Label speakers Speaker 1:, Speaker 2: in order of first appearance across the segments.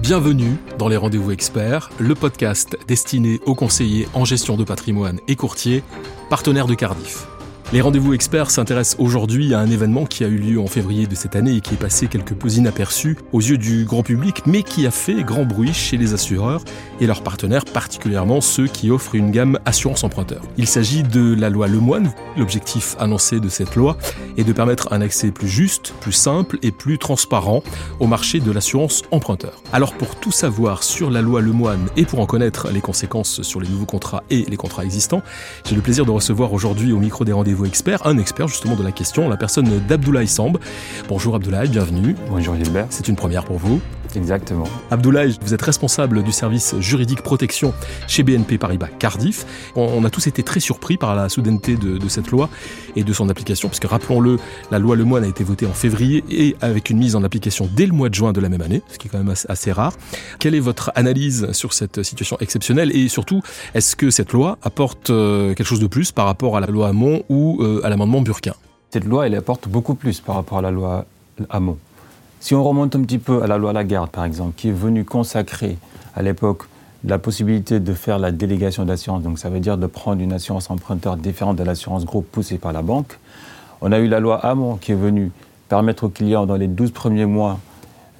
Speaker 1: Bienvenue dans les Rendez-vous Experts, le podcast destiné aux conseillers en gestion de patrimoine et courtiers, partenaires de Cardiff. Les rendez-vous experts s'intéressent aujourd'hui à un événement qui a eu lieu en février de cette année et qui est passé quelque peu inaperçu aux yeux du grand public, mais qui a fait grand bruit chez les assureurs et leurs partenaires, particulièrement ceux qui offrent une gamme assurance emprunteur. Il s'agit de la loi Lemoine. L'objectif annoncé de cette loi est de permettre un accès plus juste, plus simple et plus transparent au marché de l'assurance emprunteur. Alors pour tout savoir sur la loi Lemoine et pour en connaître les conséquences sur les nouveaux contrats et les contrats existants, j'ai le plaisir de recevoir aujourd'hui au micro des rendez-vous expert, un expert justement de la question, la personne d'Abdoulaye Samb. Bonjour Abdoulaye, bienvenue.
Speaker 2: Bonjour Gilbert.
Speaker 1: C'est une première pour vous.
Speaker 2: Exactement.
Speaker 1: Abdoulaye, vous êtes responsable du service juridique protection chez BNP Paribas Cardiff. On a tous été très surpris par la soudaineté de, cette loi et de son application, puisque rappelons-le, la loi Lemoine a été votée en février et avec une mise en application dès le mois de juin de la même année, ce qui est quand même assez rare. Quelle est votre analyse sur cette situation exceptionnelle? Et surtout, est-ce que cette loi apporte euh, quelque chose de plus par rapport à la loi Hamon ou euh, à l'amendement Burquin
Speaker 2: Cette loi, elle apporte beaucoup plus par rapport à la loi Hamon. Si on remonte un petit peu à la loi Lagarde, par exemple, qui est venue consacrer à l'époque la possibilité de faire la délégation d'assurance, donc ça veut dire de prendre une assurance emprunteur différente de l'assurance groupe poussée par la banque, on a eu la loi Hamon qui est venue permettre aux clients dans les 12 premiers mois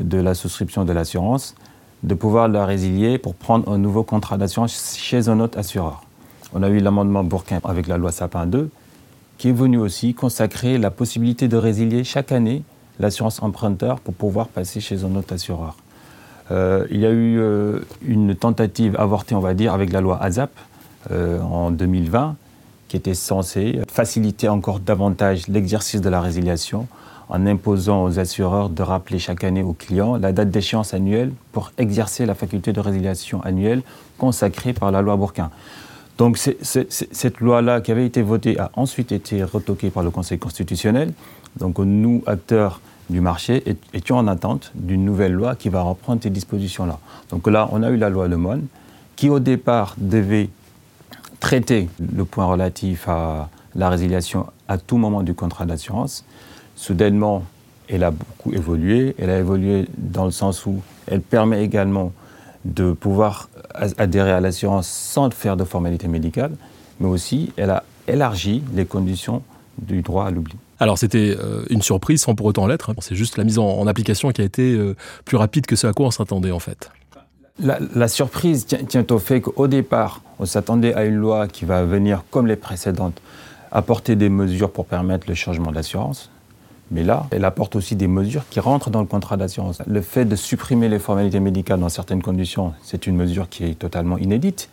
Speaker 2: de la souscription de l'assurance de pouvoir la résilier pour prendre un nouveau contrat d'assurance chez un autre assureur. On a eu l'amendement Bourquin avec la loi Sapin 2 qui est venu aussi consacrer la possibilité de résilier chaque année l'assurance emprunteur pour pouvoir passer chez un autre assureur. Euh, il y a eu euh, une tentative avortée, on va dire, avec la loi ASAP euh, en 2020, qui était censée faciliter encore davantage l'exercice de la résiliation en imposant aux assureurs de rappeler chaque année aux clients la date d'échéance annuelle pour exercer la faculté de résiliation annuelle consacrée par la loi Bourquin. Donc cette loi-là qui avait été votée a ensuite été retoquée par le Conseil constitutionnel. Donc nous, acteurs du marché, étions en attente d'une nouvelle loi qui va reprendre ces dispositions-là. Donc là, on a eu la loi Le Monde, qui au départ devait traiter le point relatif à la résiliation à tout moment du contrat d'assurance. Soudainement, elle a beaucoup évolué. Elle a évolué dans le sens où elle permet également de pouvoir adhérer à l'assurance sans faire de formalité médicale, mais aussi elle a élargi les conditions du droit à l'oubli.
Speaker 1: Alors c'était euh, une surprise sans pour autant l'être, hein. c'est juste la mise en, application qui a été euh, plus rapide que ce à quoi on s'attendait en fait.
Speaker 2: La, surprise tient, au fait qu'au départ, on s'attendait à une loi qui va venir, comme les précédentes, apporter des mesures pour permettre le changement d'assurance. Mais là, elle apporte aussi des mesures qui rentrent dans le contrat d'assurance. Le fait de supprimer les formalités médicales dans certaines conditions, c'est une mesure qui est totalement inédite.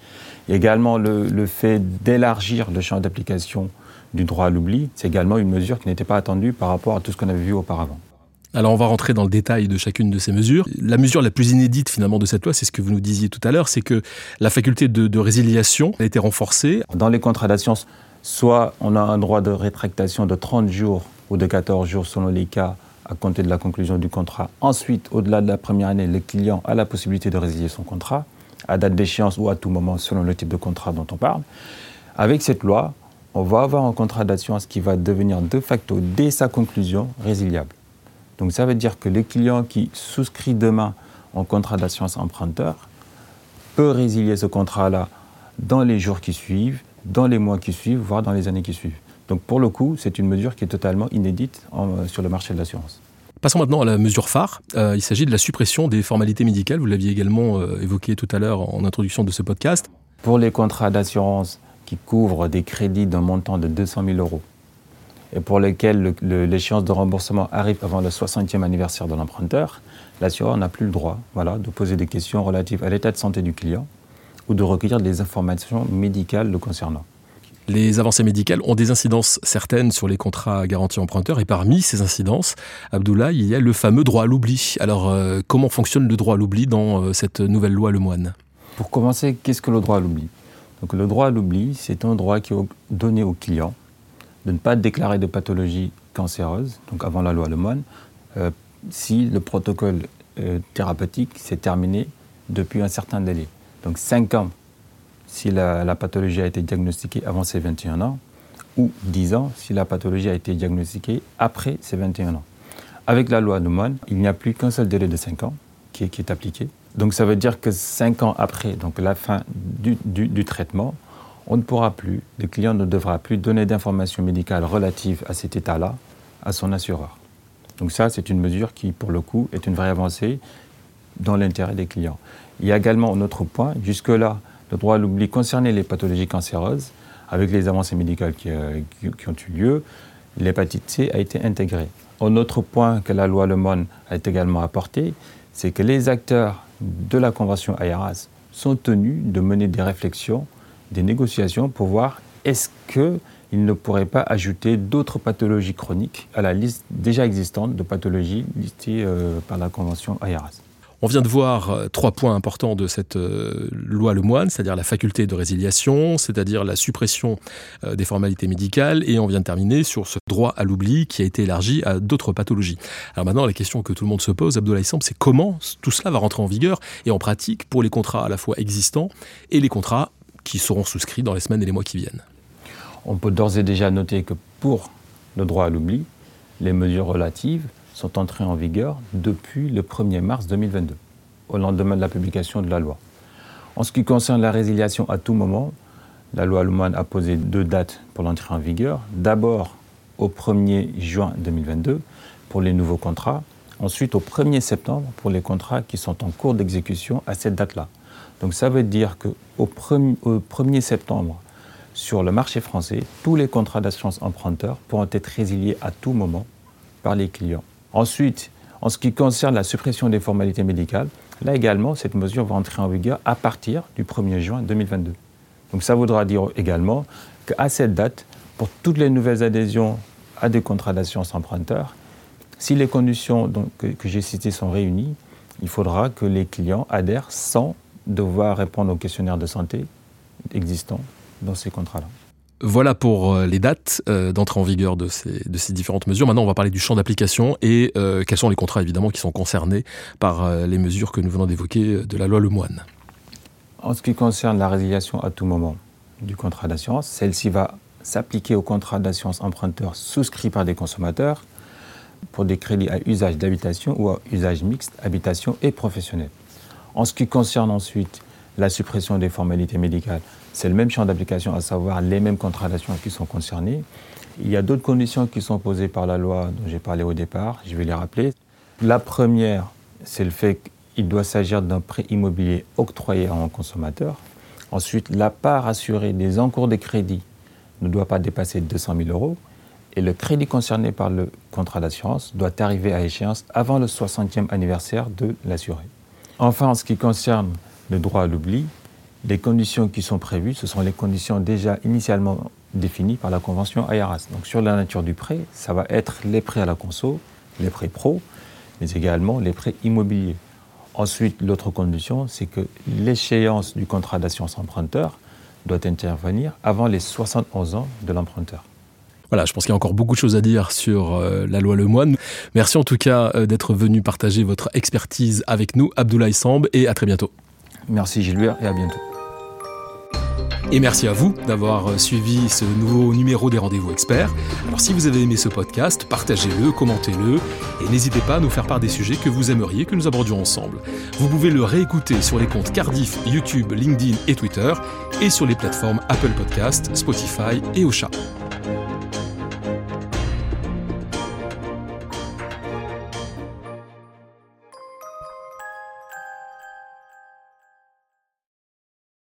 Speaker 2: également le, le fait d'élargir le champ d'application du droit à l'oubli, c'est également une mesure qui n'était pas attendue par rapport à tout ce qu'on avait vu auparavant.
Speaker 1: Alors on va rentrer dans le détail de chacune de ces mesures. La mesure la plus inédite finalement de cette loi, c'est ce que vous nous disiez tout à l'heure, c'est que la faculté de, résiliation a été renforcée.
Speaker 2: Dans les contrats d'assurance, soit on a un droit de rétractation de 30 jours ou de 14 jours selon les cas à compter de la conclusion du contrat. Ensuite, au-delà de la première année, le client a la possibilité de résilier son contrat à date d'échéance ou à tout moment selon le type de contrat dont on parle. Avec cette loi, on va avoir un contrat d'assurance qui va devenir de facto, dès sa conclusion, résiliable. Donc ça veut dire que le client qui souscrit demain un contrat d'assurance emprunteur peut résilier ce contrat-là dans les jours qui suivent, dans les mois qui suivent, voire dans les années qui suivent. Donc pour le coup, c'est une mesure qui est totalement inédite sur le marché de l'assurance.
Speaker 1: Passons maintenant à la mesure phare. Euh, il s'agit de la suppression des formalités médicales. Vous l'aviez également euh, évoqué tout à l'heure en introduction de ce podcast.
Speaker 2: Pour les contrats d'assurance qui couvrent des crédits d'un montant de 200 000 euros et pour lesquels l'échéance de remboursement arrive avant le 60e anniversaire de l'emprunteur, l'assureur n'a plus le droit voilà, de poser des questions relatives à l'état de santé du client ou de recueillir des informations médicales le concernant.
Speaker 1: Les avancées médicales ont des incidences certaines sur les contrats garantis emprunteurs et parmi ces incidences, Abdoulaye, il y a le fameux droit à l'oubli. Alors euh, comment fonctionne le droit à l'oubli dans euh, cette nouvelle loi Lemoine?
Speaker 2: Pour commencer, qu'est-ce que le droit à l'oubli? Donc le droit à l'oubli, c'est un droit qui est donné au client de ne pas déclarer de pathologie cancéreuse, donc avant la loi Le euh, si le protocole thérapeutique s'est terminé depuis un certain délai. Donc 5 ans si la, pathologie a été diagnostiquée avant ses 21 ans, ou 10 ans si la pathologie a été diagnostiquée après ses 21 ans. Avec la loi Le il n'y a plus qu'un seul délai de 5 ans qui est, appliqué. Donc ça veut dire que cinq ans après, donc la fin du, traitement, on ne pourra plus, le client ne devra plus donner d'informations médicales relatives à cet état-là à son assureur. Donc ça, c'est une mesure qui, pour le coup, est une vraie avancée dans l'intérêt des clients. Il y a également un autre point. Jusque-là, le droit à l'oubli concernait les pathologies cancéreuses. Avec les avancées médicales qui, euh, ont eu lieu, l'hépatite C a été intégrée. Un autre point que la loi Le Monde a également apporté, c'est que les acteurs de la Convention AERAS sont tenus de mener des réflexions, des négociations pour voir est-ce qu'ils ne pourraient pas ajouter d'autres pathologies chroniques à la liste déjà existante de pathologies listées euh, par la Convention AERAS.
Speaker 1: On vient de voir euh, trois points importants de cette euh, loi Lemoine, c'est-à-dire la faculté de résiliation, c'est-à-dire la suppression euh, des formalités médicales, et on vient de terminer sur ce droit à l'oubli qui a été élargi à d'autres pathologies. Alors maintenant, la question que tout le monde se pose, Abdoulaye Samb, c'est comment tout cela va rentrer en vigueur et en pratique pour les contrats à la fois existants et les contrats qui seront souscrits dans les semaines et les mois qui viennent.
Speaker 2: On peut d'ores et déjà noter que pour le droit à l'oubli, les mesures relatives sont entrés en vigueur depuis le 1er mars 2022, au lendemain de la publication de la loi. En ce qui concerne la résiliation à tout moment, la loi allemande a posé deux dates pour l'entrée en vigueur. D'abord au 1er juin 2022 pour les nouveaux contrats, ensuite au 1er septembre pour les contrats qui sont en cours d'exécution à cette date-là. Donc ça veut dire qu'au 1er septembre, sur le marché français, tous les contrats d'assurance emprunteur pourront être résiliés à tout moment par les clients. Ensuite, en ce qui concerne la suppression des formalités médicales, là également, cette mesure va entrer en vigueur à partir du 1er juin 2022. Donc ça voudra dire également qu'à cette date, pour toutes les nouvelles adhésions à des contrats d'assurance emprunteur, si les conditions que, que j'ai citées sont réunies, il faudra que les clients adhèrent sans devoir répondre aux questionnaires de santé existants dans ces contrats-là.
Speaker 1: Voilà pour euh, les dates euh, d'entrée en vigueur de ces, différentes mesures. Maintenant, on va parler du champ d'application et euh, quels sont les contrats évidemment qui sont concernés par les mesures que nous venons d'évoquer de la loi Lemoine.
Speaker 2: En ce qui concerne la résiliation à tout moment du contrat d'assurance, celle-ci va s'appliquer au contrat d'assurance emprunteur souscrit par des consommateurs pour des crédits à usage d'habitation ou à usage mixte, habitation et professionnel. En ce qui concerne ensuite la suppression des formalités médicales, c'est le même champ d'application, à savoir les mêmes contrats d'assurance qui sont concernés. Il y a d'autres conditions qui sont posées par la loi dont j'ai parlé au départ, je vais les rappeler. La première, c'est le fait qu'il doit s'agir d'un prêt immobilier octroyé à un consommateur. Ensuite, la part assurée des encours de crédit ne doit pas dépasser 200 000 euros. Et le crédit concerné par le contrat d'assurance doit arriver à échéance avant le 60e anniversaire de l'assuré. Enfin, en ce qui concerne le droit à l'oubli, les conditions qui sont prévues, ce sont les conditions déjà initialement définies par la Convention AERAS. Donc sur la nature du prêt, ça va être les prêts à la conso, les prêts pro, mais également les prêts immobiliers. Ensuite, l'autre condition, c'est que l'échéance du contrat d'assurance emprunteur doit intervenir avant les 71 ans de l'emprunteur.
Speaker 1: Voilà, je pense qu'il y a encore beaucoup de choses à dire sur euh, la loi Lemoine. Merci en tout cas euh, d'être venu partager votre expertise avec nous, Abdoulaye Samb, et à très bientôt.
Speaker 2: Merci Gilbert et à bientôt.
Speaker 1: Et merci à vous d'avoir euh, suivi ce nouveau numéro des rendez-vous experts. Alors si vous avez aimé ce podcast, partagez-le, commentez-le et n'hésitez pas à nous faire part des sujets que vous aimeriez que nous abordions ensemble. Vous pouvez le réécouter sur les comptes Cardiff, YouTube, LinkedIn et Twitter et sur les plateformes Apple Podcast, Spotify et Ocha.